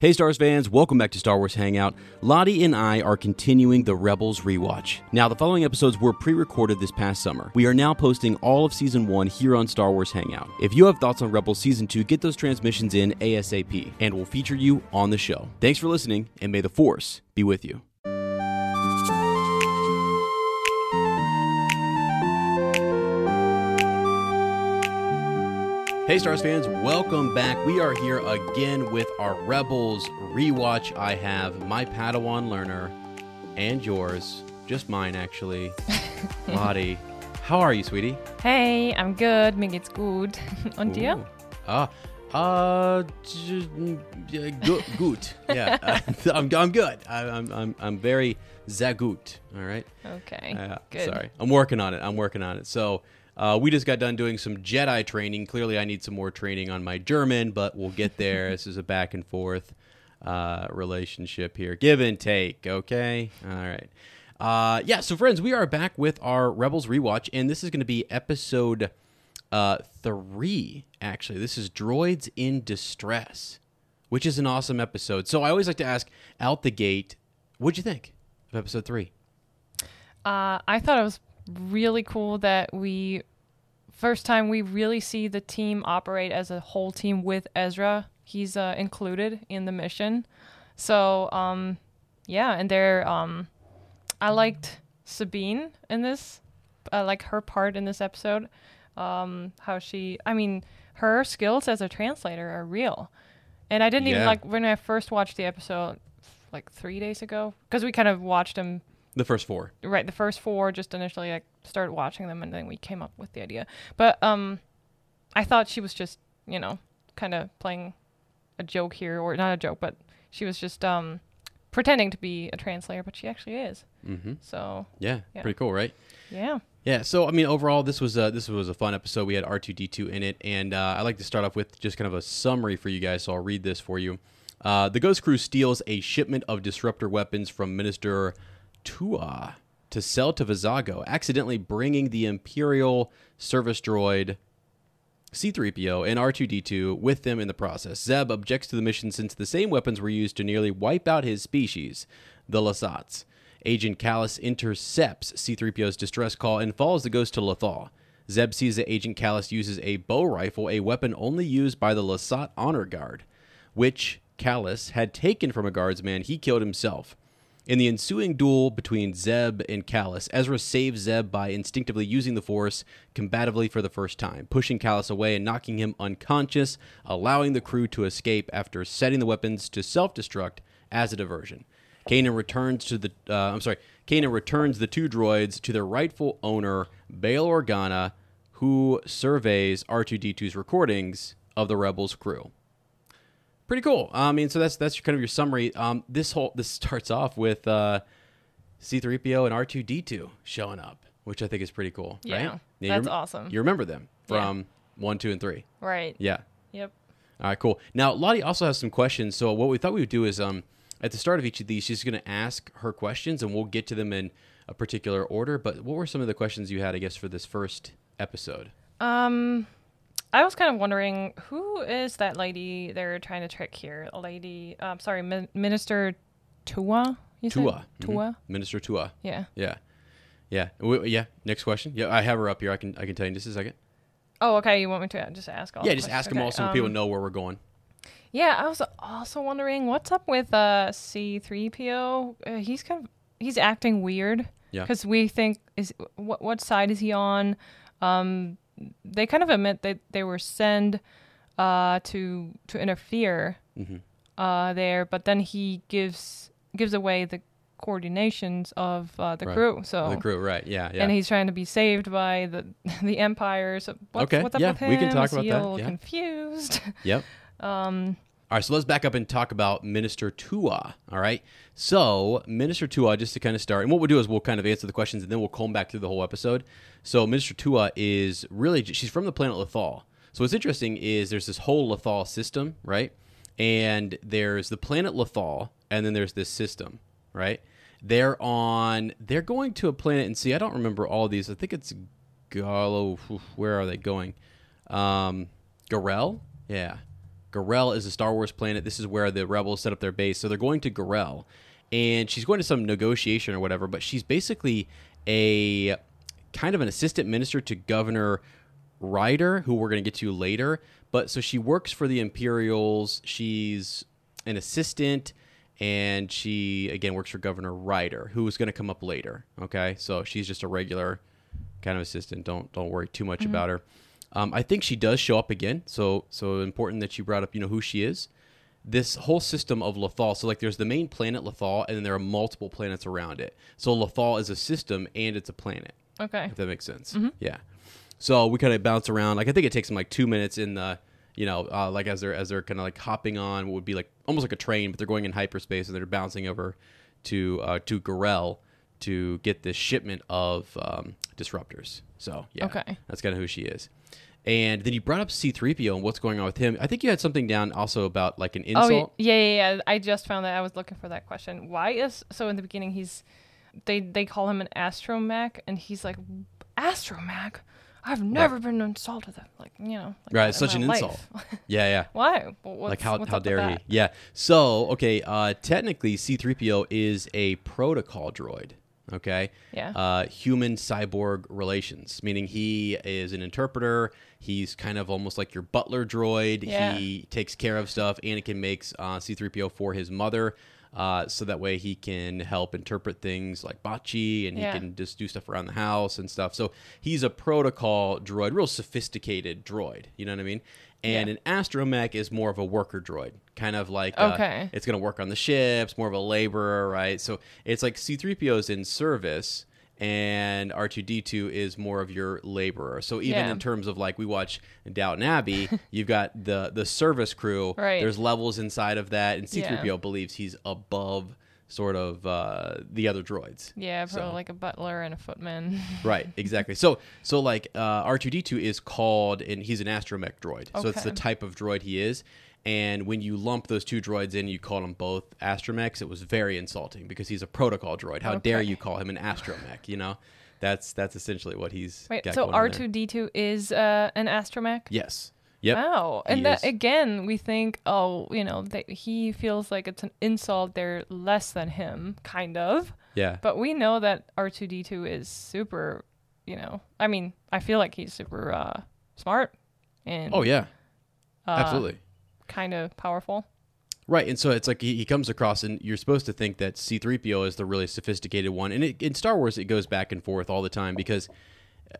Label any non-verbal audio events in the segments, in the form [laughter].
Hey, Star Wars fans, welcome back to Star Wars Hangout. Lottie and I are continuing the Rebels rewatch. Now, the following episodes were pre recorded this past summer. We are now posting all of Season 1 here on Star Wars Hangout. If you have thoughts on Rebels Season 2, get those transmissions in ASAP, and we'll feature you on the show. Thanks for listening, and may the Force be with you. Hey, Stars fans, welcome back. We are here again with our Rebels rewatch. I have my Padawan learner and yours, just mine actually, [laughs] Lottie. How are you, sweetie? Hey, I'm good. Mir geht's gut. Und dir? Ooh. Ah, uh, good, good. [laughs] Yeah, uh, [laughs] I'm, I'm good. I, I'm, I'm, I'm very zagut. All right. Okay. Uh, good. Sorry, I'm working on it. I'm working on it. So uh, we just got done doing some Jedi training. Clearly, I need some more training on my German, but we'll get there. this is a back and forth uh, relationship here, give and take. Okay, all right. Uh, yeah, so friends, we are back with our Rebels rewatch, and this is going to be episode uh, three. Actually, this is Droids in Distress, which is an awesome episode. So I always like to ask out the gate, what'd you think of episode three? Uh, I thought it was really cool that we first time we really see the team operate as a whole team with Ezra. He's uh, included in the mission. So um, yeah, and they're um, I liked Sabine in this. I like her part in this episode. Um, how she, I mean, her skills as a translator are real. And I didn't even like when I first watched the episode like three days ago because we kind of watched them The first four. right the first four just initially i started watching them and then we came up with the idea but um i thought she was just you know kind of playing a joke here or not a joke but she was just um pretending to be a translator but she actually is Mm-hmm. so Yeah, Yeah. pretty cool, right? yeah Yeah. So I mean, overall, this was a, this was a fun episode. We had R two D two in it, and uh, I like to start off with just kind of a summary for you guys. So I'll read this for you. Uh, the Ghost Crew steals a shipment of disruptor weapons from Minister Tua to sell to Vizago, accidentally bringing the Imperial service droid C3PO and R2D2 with them in the process. Zeb objects to the mission since the same weapons were used to nearly wipe out his species, the Lasats. Agent Kallus intercepts C3PO's distress call and follows the ghost to Lothal. Zeb sees that Agent Kallus uses a bo-rifle, a weapon only used by the Lasat Honor Guard, which Kallus had taken from a guardsman he killed himself. In the ensuing duel between Zeb and Kallus, Ezra saves Zeb by instinctively using the Force combatively for the first time, pushing Kallus away and knocking him unconscious, allowing the crew to escape after setting the weapons to self-destruct as a diversion. Kanan returns to the uh, I'm sorry, Kanan returns the two droids to their rightful owner, Bail Organa, who surveys R2D2's recordings of the Rebels crew pretty cool. I mean, so that's that's kind of your summary. Um, this whole this starts off with uh, C-3PO and R2D2 showing up, which I think is pretty cool. Yeah, right? you that's rem- awesome. You remember them Yeah. from one, two, and three. right Yeah. yep All right, cool. Now Lottie also has some questions. So what we thought we would do is um, at the start of each of these, she's going to ask her questions, and we'll get to them in a particular order. But what were some of the questions you had, I guess, for this first episode? um I was kind of wondering who is that lady they're trying to trick here? A lady, um, sorry, Min- Minister Tua. You said? Tua. Mhm. Tua. Minister Tua. Yeah. Yeah. Yeah. W- yeah. Next question. Yeah, I have her up here. I can I can tell you in just a second. Oh, okay. You want me to just ask all? yeah, just questions? ask them Okay, all so um, people know where we're going. Yeah, I was also wondering what's up with uh C3PO. Uh, he's kind of he's acting weird. Yeah. Because we think is what what side is he on? Um, they kind of admit that they were sent uh to to interfere Mhm. uh there, but then he gives gives away the coordinations of uh, the Right. crew. So The crew, right? Yeah, yeah. and he's trying to be saved by the [laughs] the empire. So what's, Okay, what's up yeah, with him? we can talk Is about that, yeah. confused? yep. [laughs] um, All right, so let's back up and talk about Minister Tua. All right, so Minister Tua, just to kind of start, and what we'll do is we'll kind of answer the questions and then we'll comb back through the whole episode. So Minister Tua is really she's from the planet Lothal. So what's interesting is there's this whole Lothal system, right? And there's the planet Lothal, and then there's this system, right? They're on. They're going to a planet and see. I don't remember all these. I think it's Gallo. Where are they going? Um, Garel. Yeah, Garel is a Star Wars planet. This is where the rebels set up their base. So they're going to Garel, and she's going to some negotiation or whatever. But she's basically a kind of an assistant minister to Governor Ryder, who we're going to get to later. But so she works for the Imperials. She's an assistant and she again works for Governor Ryder, who is going to come up later. Okay, so she's just a regular kind of assistant. Don't don't worry too much mm-hmm. about her. Um, I think she does show up again. So so important that you brought up. You know who she is. This whole system of Lothal. So like, there's the main planet Lothal, and then there are multiple planets around it. So Lothal is a system and it's a planet. Okay. If that makes sense. Yeah. So we kind of bounce around. Like I think it takes them like two minutes in the, you know, uh, like as they're as they're kind of like hopping on what would be like almost like a train, but they're going in hyperspace and they're bouncing over to uh, to Garel to get this shipment of um, disruptors. So yeah, Okay. that's kind of who she is. And then you brought up C-3PO and what's going on with him. I think you had something down also about like an Oh insult. yeah, yeah, yeah. I just found that. I was looking for that question. Why is so in the beginning he's they they call him an astromech and he's like astromech. I've never been insulted that like you know like Right, that it's in such an my insult. [laughs] Yeah, yeah. Why? What's, like how how dare he? Yeah. So okay, uh, technically C-3PO is a protocol droid. Okay. Yeah. Uh, human cyborg relations, meaning he is an interpreter. He's kind of almost like your butler droid. Yeah. He takes care of stuff. Anakin makes uh, C-3PO for his mother. Uh, so that way he can help interpret things like Bocce and Yeah. he can just do stuff around the house and stuff. So he's a protocol droid, real sophisticated droid. You know what I mean? And Yeah. an astromech is more of a worker droid, kind of like uh, Okay. it's going to work on the ships, more of a laborer, right? So it's like C3PO is in service and R2D2 is more of your laborer. So even Yeah. in terms of like we watch Downton Abbey, [laughs] you've got the the service crew. Right. There's levels inside of that, and C3PO Yeah. believes he's above sort of uh, the other droids. Yeah, So- probably like a butler and a footman. [laughs] Right, exactly. So, so like uh, R2D2 is called, and he's an astromech droid. So it's the type of droid he is. And when you lump those two droids in, you call them both astromechs. It was very insulting because he's a protocol droid. How dare you call him an astromech? You know, that's that's essentially what he's. Wait, so R two D two is uh, an astromech? Yes. Yep. He and that again, we think, oh, you know, that he feels like it's an insult. They're less than him, kind of. Yeah. But we know that R two D two is super. You know, I mean, I feel like he's super uh, smart and oh yeah. uh, Absolutely. Kind of powerful. Right, and so it's like he, he comes across, and you're supposed to think that C-3PO is the really sophisticated one. And it, in Star Wars, it goes back and forth all the time because,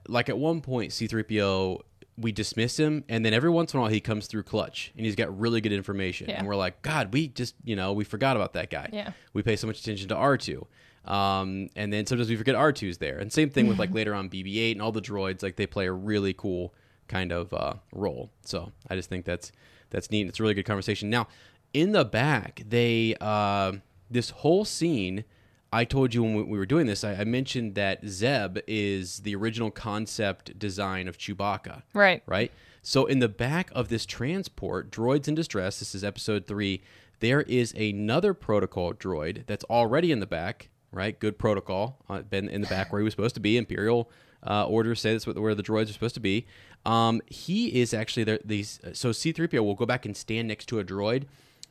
like at one point, C-3PO we dismiss him, and then every once in a while he comes through clutch, and he's got really good information, Yeah. and we're like, God, we just you know we forgot about that guy. Yeah. we pay so much attention to R2. Um, and then sometimes we forget R2's there. And same thing with like [laughs] later on BB-8 and all the droids, like they play a really cool kind of uh, role. So I just think that's that's neat. It's a really good conversation. Now, in the back, they uh, this whole scene. I told you when we- we were doing this, I, I mentioned that Zeb is the original concept design of Chewbacca Right. right? So in the back of this transport, droids in distress. This is episode three. There is another protocol droid that's already in the back, right? Good protocol, uh, been in the back where he was supposed to be. Imperial uh, orders say that's what, where the droids are supposed to be. Um, he is actually there. These so C-3PO will go back and stand next to a droid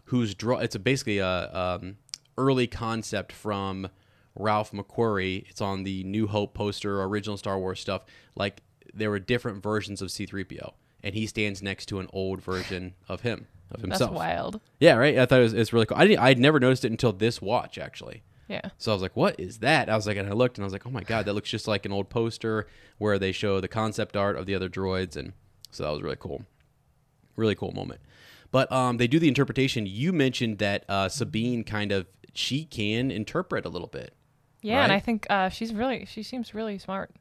whose draw. It's a, basically a um, early concept from Ralph McQuarrie. It's on the New Hope poster, original Star Wars stuff. Like there were different versions of C-3PO, and he stands next to an old version of him of himself. That's wild. Yeah, right. I thought it was it's really cool. I I'd never noticed it until this watch actually. Yeah. So I was like, "What is that?" I was like, and I looked, and I was like, "Oh my god, that looks just like an old poster where they show the concept art of the other droids," and so that was really cool, really cool moment. But um, they do the interpretation. You mentioned that uh, Sabine kind of she can interpret a little bit. Yeah, and I think uh, she's really she seems really smart.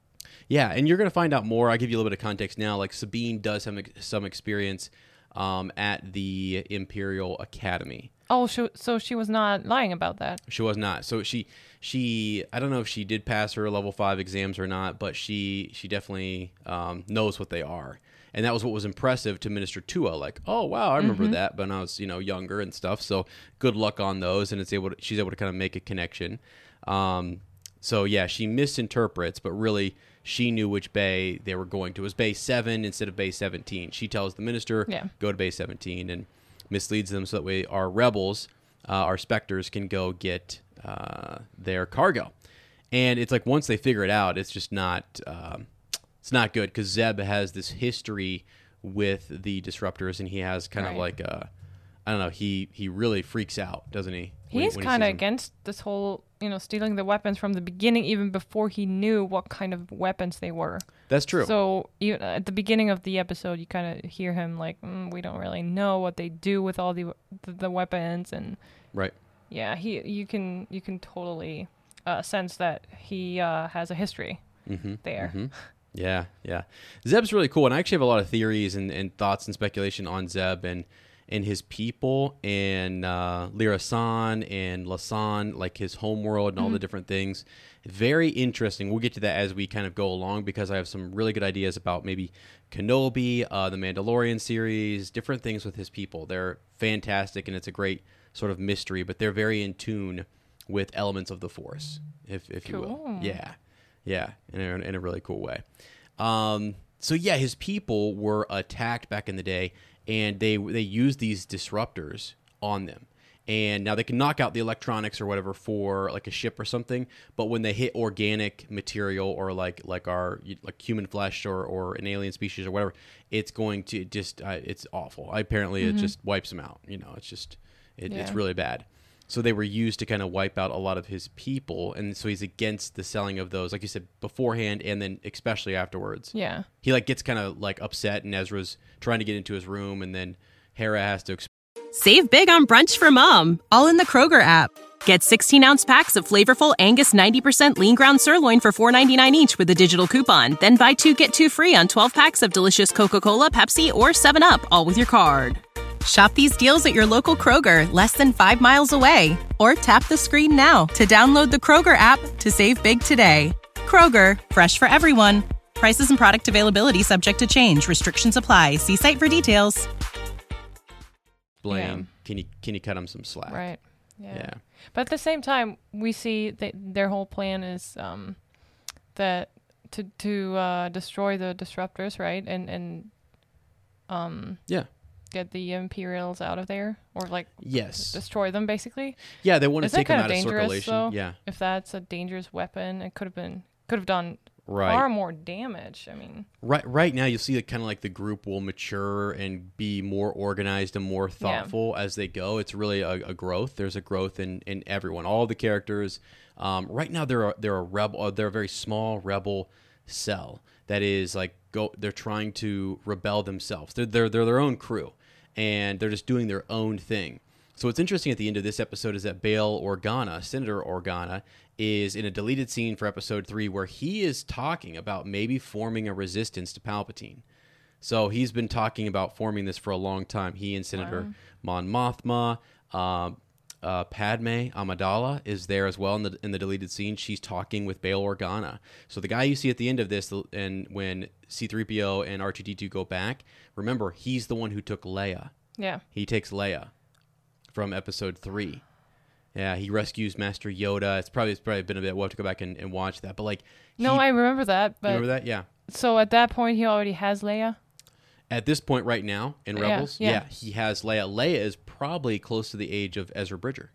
Yeah, and you're going to find out more. I'll give you a little bit of context now. Like Sabine does have some experience um, at the Imperial Academy. Oh, so, so she was not lying about that. She was not. So she she I don't know if she did pass her level five exams or not, but she she definitely um, knows what they are. And that was what was impressive to Minister Tua. Like, oh wow, I remember that, but when I was you know younger and stuff. So good luck on those, and it's able to, she's able to kind of make a connection. Um, so yeah, she misinterprets, but really she knew which bay they were going to. It was bay seven instead of bay seventeen. She tells the minister, Yeah. go to bay seventeen, and misleads them so that way our rebels, uh, our specters, can go get uh, their cargo. And it's like once they figure it out, it's just not um, it's not good because Zeb has this history with the disruptors, and he has kind of like a I don't know. He he really freaks out, doesn't he? He's kind of against this whole, you know, stealing the weapons from the beginning, even before he knew what kind of weapons they were. That's true. So even at the beginning of the episode, you kind of hear him like, mm, "We don't really know what they do with all the the, the weapons," and right. yeah, he you can you can totally uh, sense that he uh, has a history Mm-hmm. there. Yeah, yeah. Zeb's really cool, and I actually have a lot of theories and, and thoughts and speculation on Zeb and and his people and uh, Lira San and Lasan, like his homeworld and all the different things. Very interesting. We'll get to that as we kind of go along because I have some really good ideas about maybe Kenobi, uh, the Mandalorian series, different things with his people. They're fantastic, and it's a great sort of mystery, but they're very in tune with elements of the Force, if if you will. Yeah, yeah, in a, in a really cool way. Um, so yeah, his people were attacked back in the day, and they they use these disruptors on them. And now they can knock out the electronics or whatever for like a ship or something, but when they hit organic material or like like our like human flesh or, or an alien species or whatever, it's going to just uh, it's awful. Apparently, it just wipes them out. You know, it's just it, it's really bad. So they were used to kind of wipe out a lot of his people, and so he's against the selling of those, like you said beforehand, and then especially afterwards. Yeah. He like gets kind of like upset, and Ezra's trying to get into his room, and then Hera has to. Exp- Save big on brunch for mom, all in the Kroger app. Get 16 ounce packs of flavorful Angus 90% lean ground sirloin for $4.99 each with a digital coupon. Then buy two get two free on 12 packs of delicious Coca Cola, Pepsi, or 7UP, all with your card. Shop these deals at your local Kroger, less than five miles away. Or tap the screen now to download the Kroger app to save big today. Kroger, fresh for everyone. Prices and product availability subject to change. Restrictions apply. See site for details. Blame. Can you can you cut him some slack? Right. Yeah. Yeah. But at the same time, we see that their whole plan is um, that to to uh, destroy the disruptors, right? And and um, Yeah. Get the Imperials out of there, or like Yes. destroy them, basically. Yeah, they want to take kind out of of circulation. though? Yeah. If that's a dangerous weapon, it could have been could have done Right. far more damage. I mean, Right, right now you'll see that kind of like the group will mature and be more organized and more thoughtful as they go. It's really a, a growth. There's a growth in, in everyone, all the characters. Um, right now they're a, they're a rebel. uh, They're a very small rebel cell that is like go. They're trying to rebel themselves. They're they're, they're their own crew, and they're just doing their own thing. So what's interesting at the end of this episode is that Bail Organa, Senator Organa, is in a deleted scene for episode three where he is talking about maybe forming a resistance to Palpatine. So he's been talking about forming this for a long time. He and Senator Mon Mothma, um, uh, Padme Amidala is there as well in the in the deleted scene. She's talking with Bail Organa. So the guy you see at the end of this, and when C-3PO and R2D2 go back, remember he's the one who took Leia. yeah, He takes Leia from episode three. Yeah, he rescues Master Yoda. It's probably it's probably been a bit. We'll have to go back and, and watch that. But like, no, I remember that. you But remember that? Yeah. so at that point, he already has Leia. At this point, right now in Yeah, Rebels, yeah, yeah. he has Leia. Leia is probably close to the age of Ezra Bridger.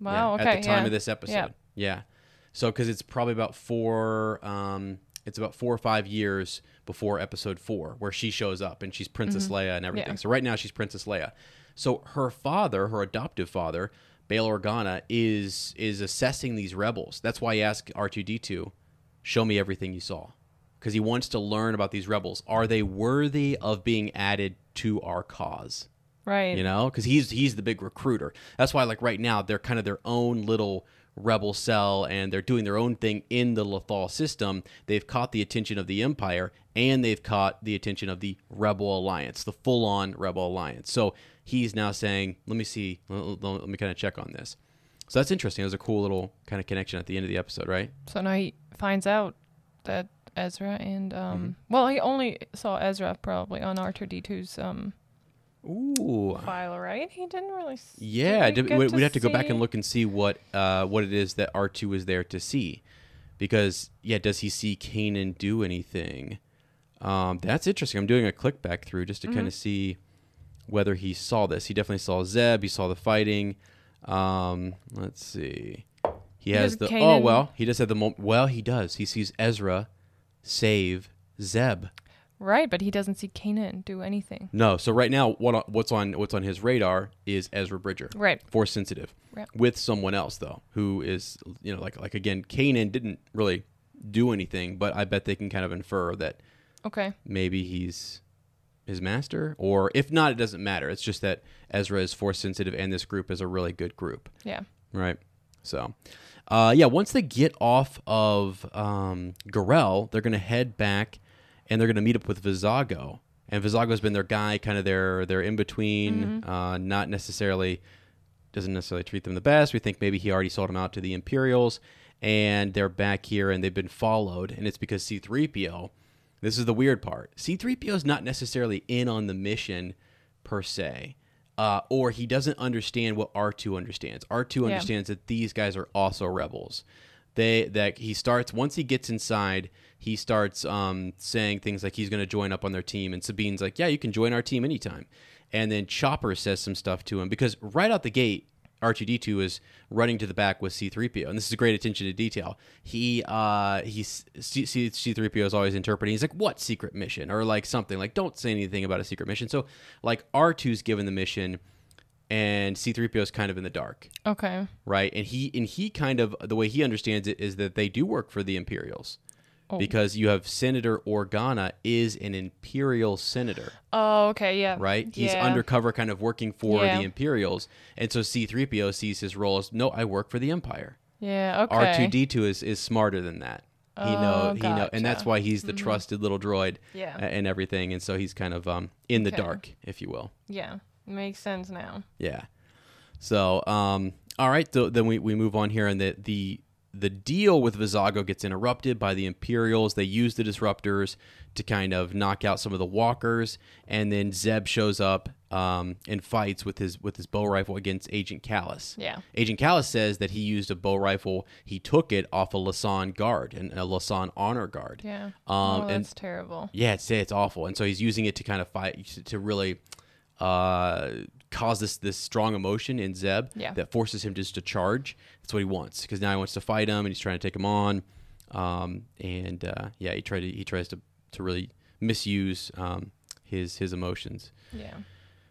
Wow. yeah, okay. At the time yeah. of this episode. Yeah. Yeah. So because it's probably about four, um, it's about four or five years before episode four, where she shows up and she's Princess Leia and everything. Mm-hmm. Yeah. So right now she's Princess Leia. So her father, her adoptive father, Bail Organa, is is assessing these rebels. That's why he asked R two D two, "Show me everything you saw," because he wants to learn about these rebels. Are they worthy of being added to our cause? Right. You know, because he's he's the big recruiter. That's why, like right now, they're kind of their own little rebel cell, and they're doing their own thing in the Lothal system. They've caught the attention of the Empire, and they've caught the attention of the Rebel Alliance, the full-on Rebel Alliance. So he's now saying, "Let me see. Let, let me kind of check on this." So that's interesting. It was a cool little kind of connection at the end of the episode, right? So now he finds out that Ezra and um Mm-hmm. well he only saw Ezra probably on R2D2's um Ooh. file, right? He didn't really Yeah, did we did- get we- to we'd have to go back and look and see what uh, what it is that R two is there to see, because yeah, does he see Kanan do anything? Um, that's interesting. I'm doing a click back through just to Mm-hmm. kind of see whether he saw this. He definitely saw Zeb. He saw the fighting. Um, let's see. He has the Because oh well. He does have the mo- well. He does. He sees Ezra save Zeb. Right, but he doesn't see Kanan do anything. No. So right now, what what's on what's on his radar is Ezra Bridger. Right. Force sensitive. Right. With someone else though, who is you know like like again, Kanan didn't really do anything, but I bet they can kind of infer that Okay. maybe he's his master, or if not, it doesn't matter. It's just that Ezra is force sensitive, and this group is a really good group. Yeah. Right. So, uh, yeah, once they get off of um, Garel, they're going to head back and they're going to meet up with Vizago. And Vizago's been their guy, kind of their their in between, uh, not necessarily doesn't necessarily treat them the best. We think maybe he already sold them out to the Imperials, and they're back here and they've been followed, and it's because C3PO. This is the weird part. C3PO is not necessarily in on the mission per se, uh, or he doesn't understand what R2 understands. R2 Yeah. understands that these guys are also rebels. They that he starts once he gets inside, he starts um, saying things like he's going to join up on their team, and Sabine's like, "Yeah, you can join our team anytime." And then Chopper says some stuff to him because right out the gate, R2D2 is running to the back with C3PO, and this is a great attention to detail. He uh he's C- C- C3PO is always interpreting. He's like, "What secret mission?" or like something like, "Don't say anything about a secret mission." So like R2's given the mission, and C3PO is kind of in the dark Okay. right? And he and he kind of the way he understands it is that they do work for the Imperials. Oh. Because you have Senator Organa is an Imperial senator, Oh, okay. Yeah. right? He's undercover kind of working for Yeah. the Imperials. And so C3PO sees his role as no, I work for the Empire. Yeah. Okay. R2D2 is is smarter than that. He know Oh, he know and that's why he's the trusted little droid Yeah. and everything and so he's kind of um in the Okay. dark, if you will. Yeah. Makes sense now. Yeah. So, um, all right. So then we, we move on here, and the the the deal with Vizago gets interrupted by the Imperials. They use the disruptors to kind of knock out some of the walkers, and then Zeb shows up um, and fights with his with his bo-rifle against Agent Kallus. Yeah. Agent Kallus says that he used a bo-rifle. He took it off a Lasan guard, and a Lasan honor guard. Yeah. Um, oh, and that's terrible. yeah, it's it's awful, and so he's using it to kind of fight to really uh, cause this this strong emotion in Zeb Yeah. that forces him just to charge. That's what he wants because now he wants to fight him, and he's trying to take him on. Um, and uh, yeah, he tried to he tries to to really misuse um, his his emotions. Yeah.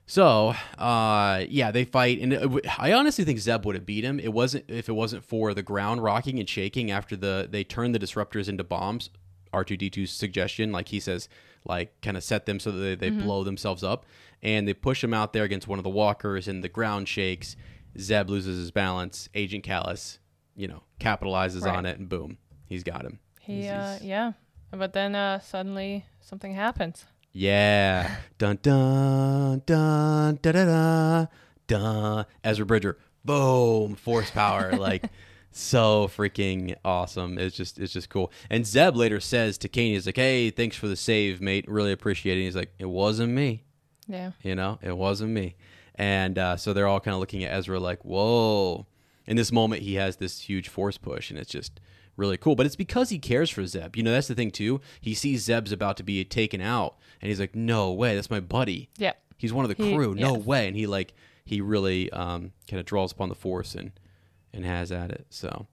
So, uh, yeah, they fight, and w- I honestly think Zeb would have beat him. It wasn't if it wasn't for the ground rocking and shaking after the they turned the disruptors into bombs. R two D 2s suggestion, like he says, like kind of set them so that they, they blow themselves up, and they push him out there against one of the walkers, and the ground shakes. Zeb loses his balance. Agent Kallus, you know, capitalizes Right. on it, and boom, he's got him. He. He's- Uh. he's- Yeah. But then uh suddenly something happens. Yeah. [laughs] dun dun dun da da da dun. Ezra Bridger. Boom. Force power. like so freaking awesome. It's just it's just cool. And Zeb later says to Kane, he's like, Hey, thanks for the save, mate. Really appreciate it. He's like, It wasn't me. Yeah. You know, it wasn't me. And uh, so they're all kind of looking at Ezra like, Whoa. In this moment he has this huge force push and it's just really cool. But it's because he cares for Zeb. You know, that's the thing too. He sees Zeb's about to be taken out and he's like, No way, that's my buddy. Yeah. He's one of the He- crew. No yes. way. And he like he really um, kind of draws upon the force and and has at it. So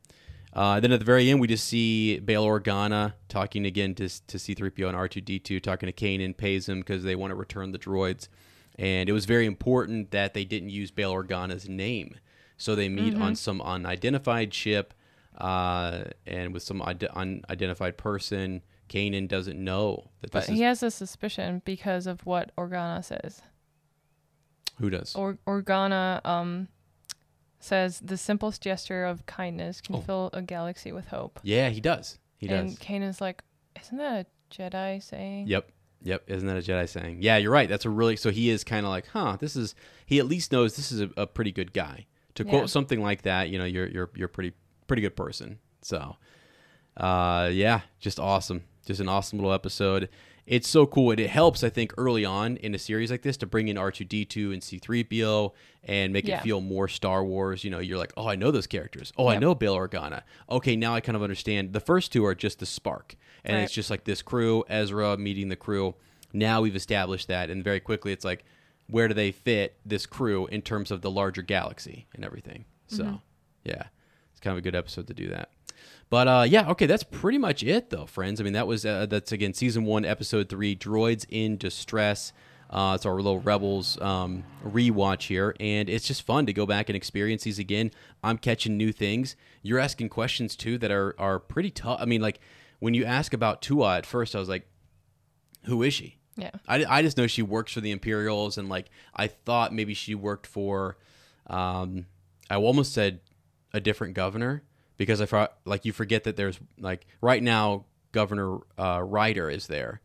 uh, then at the very end, we just see Bail Organa talking again to to C3PO and R2D2, talking to Kanan, pays him because they want to return the droids. And it was very important that they didn't use Bail Organa's name. So they meet Mm-hmm. on some unidentified ship uh, and with some ide- unidentified person. Kanan doesn't know that But is he has a suspicion because of what Organa says. Who does? Or- Organa um, says the simplest gesture of kindness can Oh. fill a galaxy with hope. yeah, he does. He and does. And Kanan's like, isn't that a Jedi saying? Yep. Yep. Isn't that a Jedi saying? Yeah, you're right. That's a really so he is kind of like, huh, this is he at least knows this is a, a pretty good guy. To Yeah. quote something like that, you know, you're you're you're a pretty pretty good person. So uh yeah, just awesome. Just an awesome little episode. It's so cool. And it helps, I think, early on in a series like this to bring in R2D2 and C3PO and make Yeah. it feel more Star Wars. You know, you're like, oh, I know those characters. Oh, I know Bail Organa. Okay, now I kind of understand. The first two are just the spark. And Right. it's just like this crew, Ezra meeting the crew. Now we've established that. And very quickly, it's like, where do they fit this crew in terms of the larger galaxy and everything? So, mm-hmm. yeah, it's kind of a good episode to do that. But uh, yeah, okay, that's pretty much it, though, friends. I mean, that was uh, that's again season one, episode three, droids in distress. Uh, it's our little Rebels um, rewatch here, and it's just fun to go back and experience these again. I'm catching new things. You're asking questions too that are are pretty tough. I mean, like when you ask about Tua at first, I was like, "Who is she?" Yeah. I, I just know she works for the Imperials, and like I thought maybe she worked for, um, I almost said a different governor because I thought like you forget that there's like right now Governor uh, Ryder is there,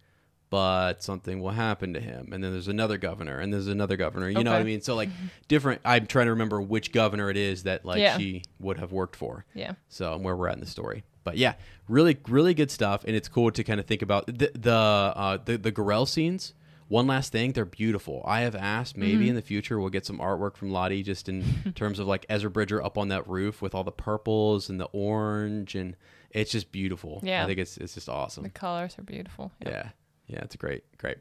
but something will happen to him, and then there's another governor, and there's another governor. You know what I mean? So like [laughs] different. I'm trying to remember which governor it is that like Yeah. she would have worked for. Yeah. So and where we're at in the story. But yeah, really, really good stuff, and it's cool to kind of think about the the uh, the, the Garel scenes. One last thing, they're beautiful. I have asked maybe Mm-hmm. in the future we'll get some artwork from Lottie just in [laughs] terms of like Ezra Bridger up on that roof with all the purples and the orange, and it's just beautiful. Yeah. I think it's it's just awesome. The colors are beautiful. Yeah. Yeah. Yeah, it's great. Great.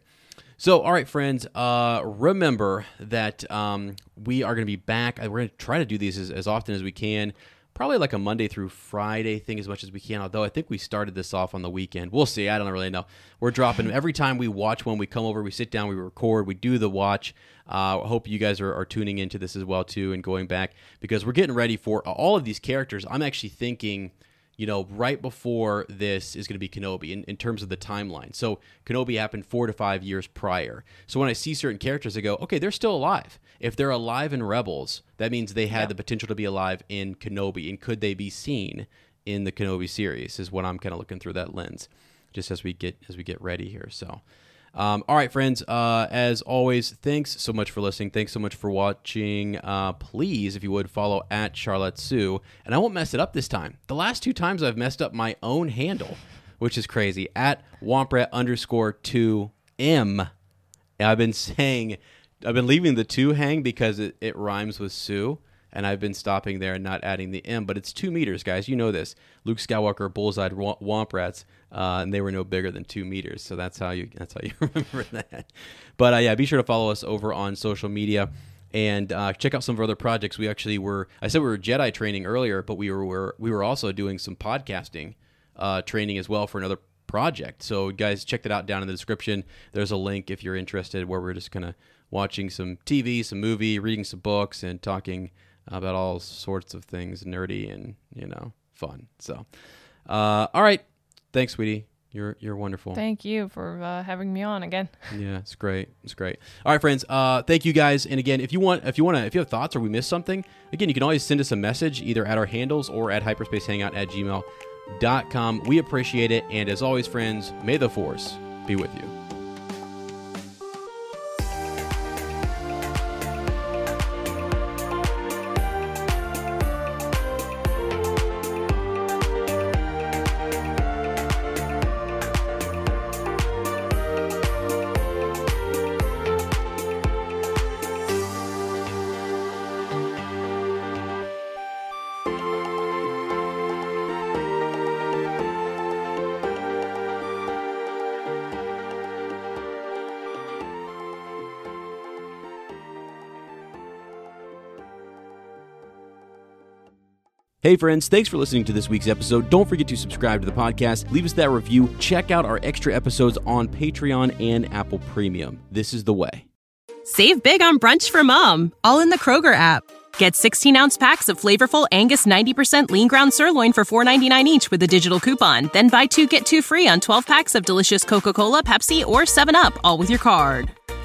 So, all right, friends, uh, remember that um, we are going to be back. Uh, We're going to try to do these as, as often as we can. Probably like a Monday through Friday thing as much as we can, although I think we started this off on the weekend. We'll see. I don't really know. We're dropping every time we watch one, we come over, we sit down, we record, we do the watch. Uh, I hope you guys are, are tuning into this as well, too, and going back because we're getting ready for all of these characters. I'm actually thinking you know, right before this is going to be Kenobi in, in terms of the timeline. So Kenobi happened four to five years prior. So when I see certain characters, I go, okay, they're still alive. If they're alive in Rebels, that means they had Yeah. the potential to be alive in Kenobi. And could they be seen in the Kenobi series? Is what I'm kind of looking through that lens, just as we get as we get ready here. So. Um, all right, friends. Uh, as always, thanks so much for listening. Thanks so much for watching. Uh, please, if you would, follow at Charlotte Sue, and I won't mess it up this time. The last two times I've messed up my own handle, which is crazy. At Womprat underscore two M. I've been saying, I've been leaving the two hang because it, it rhymes with Sue, and I've been stopping there and not adding the M. But it's two meters, guys. You know this. Luke Skywalker bullseyed womp rats, uh, and they were no bigger than two meters. So that's how you that's how [laughs] you remember that. But uh, yeah, be sure to follow us over on social media. And uh, check out some of our other projects. We actually were. I said we were Jedi training earlier, but we were, were we were also doing some podcasting uh, training as well for another project. So, guys, check that out down in the description. There's a link if you're interested where we're just kind of watching some TV, some movie, reading some books, and talking about all sorts of things nerdy and, you know, fun. So, uh, all right. Thanks, sweetie. You're, you're wonderful. Thank you for uh, having me on again. [laughs] Yeah, it's great. It's great. All right, friends. Uh, thank you guys. And again, if you want, if you want to, if you have thoughts or we missed something, again, you can always send us a message either at our handles or at hyperspacehangout at gmail.com. We appreciate it. And as always, friends, may the force be with you. Hey, friends, thanks for listening to this week's episode. Don't forget to subscribe to the podcast, leave us that review, check out our extra episodes on Patreon and Apple Premium. This is the way. Save big on brunch for mom, all in the Kroger app. Get 16 ounce packs of flavorful Angus 90% lean ground sirloin for $4.99 each with a digital coupon. Then buy two get two free on 12 packs of delicious Coca Cola, Pepsi, or 7UP, all with your card.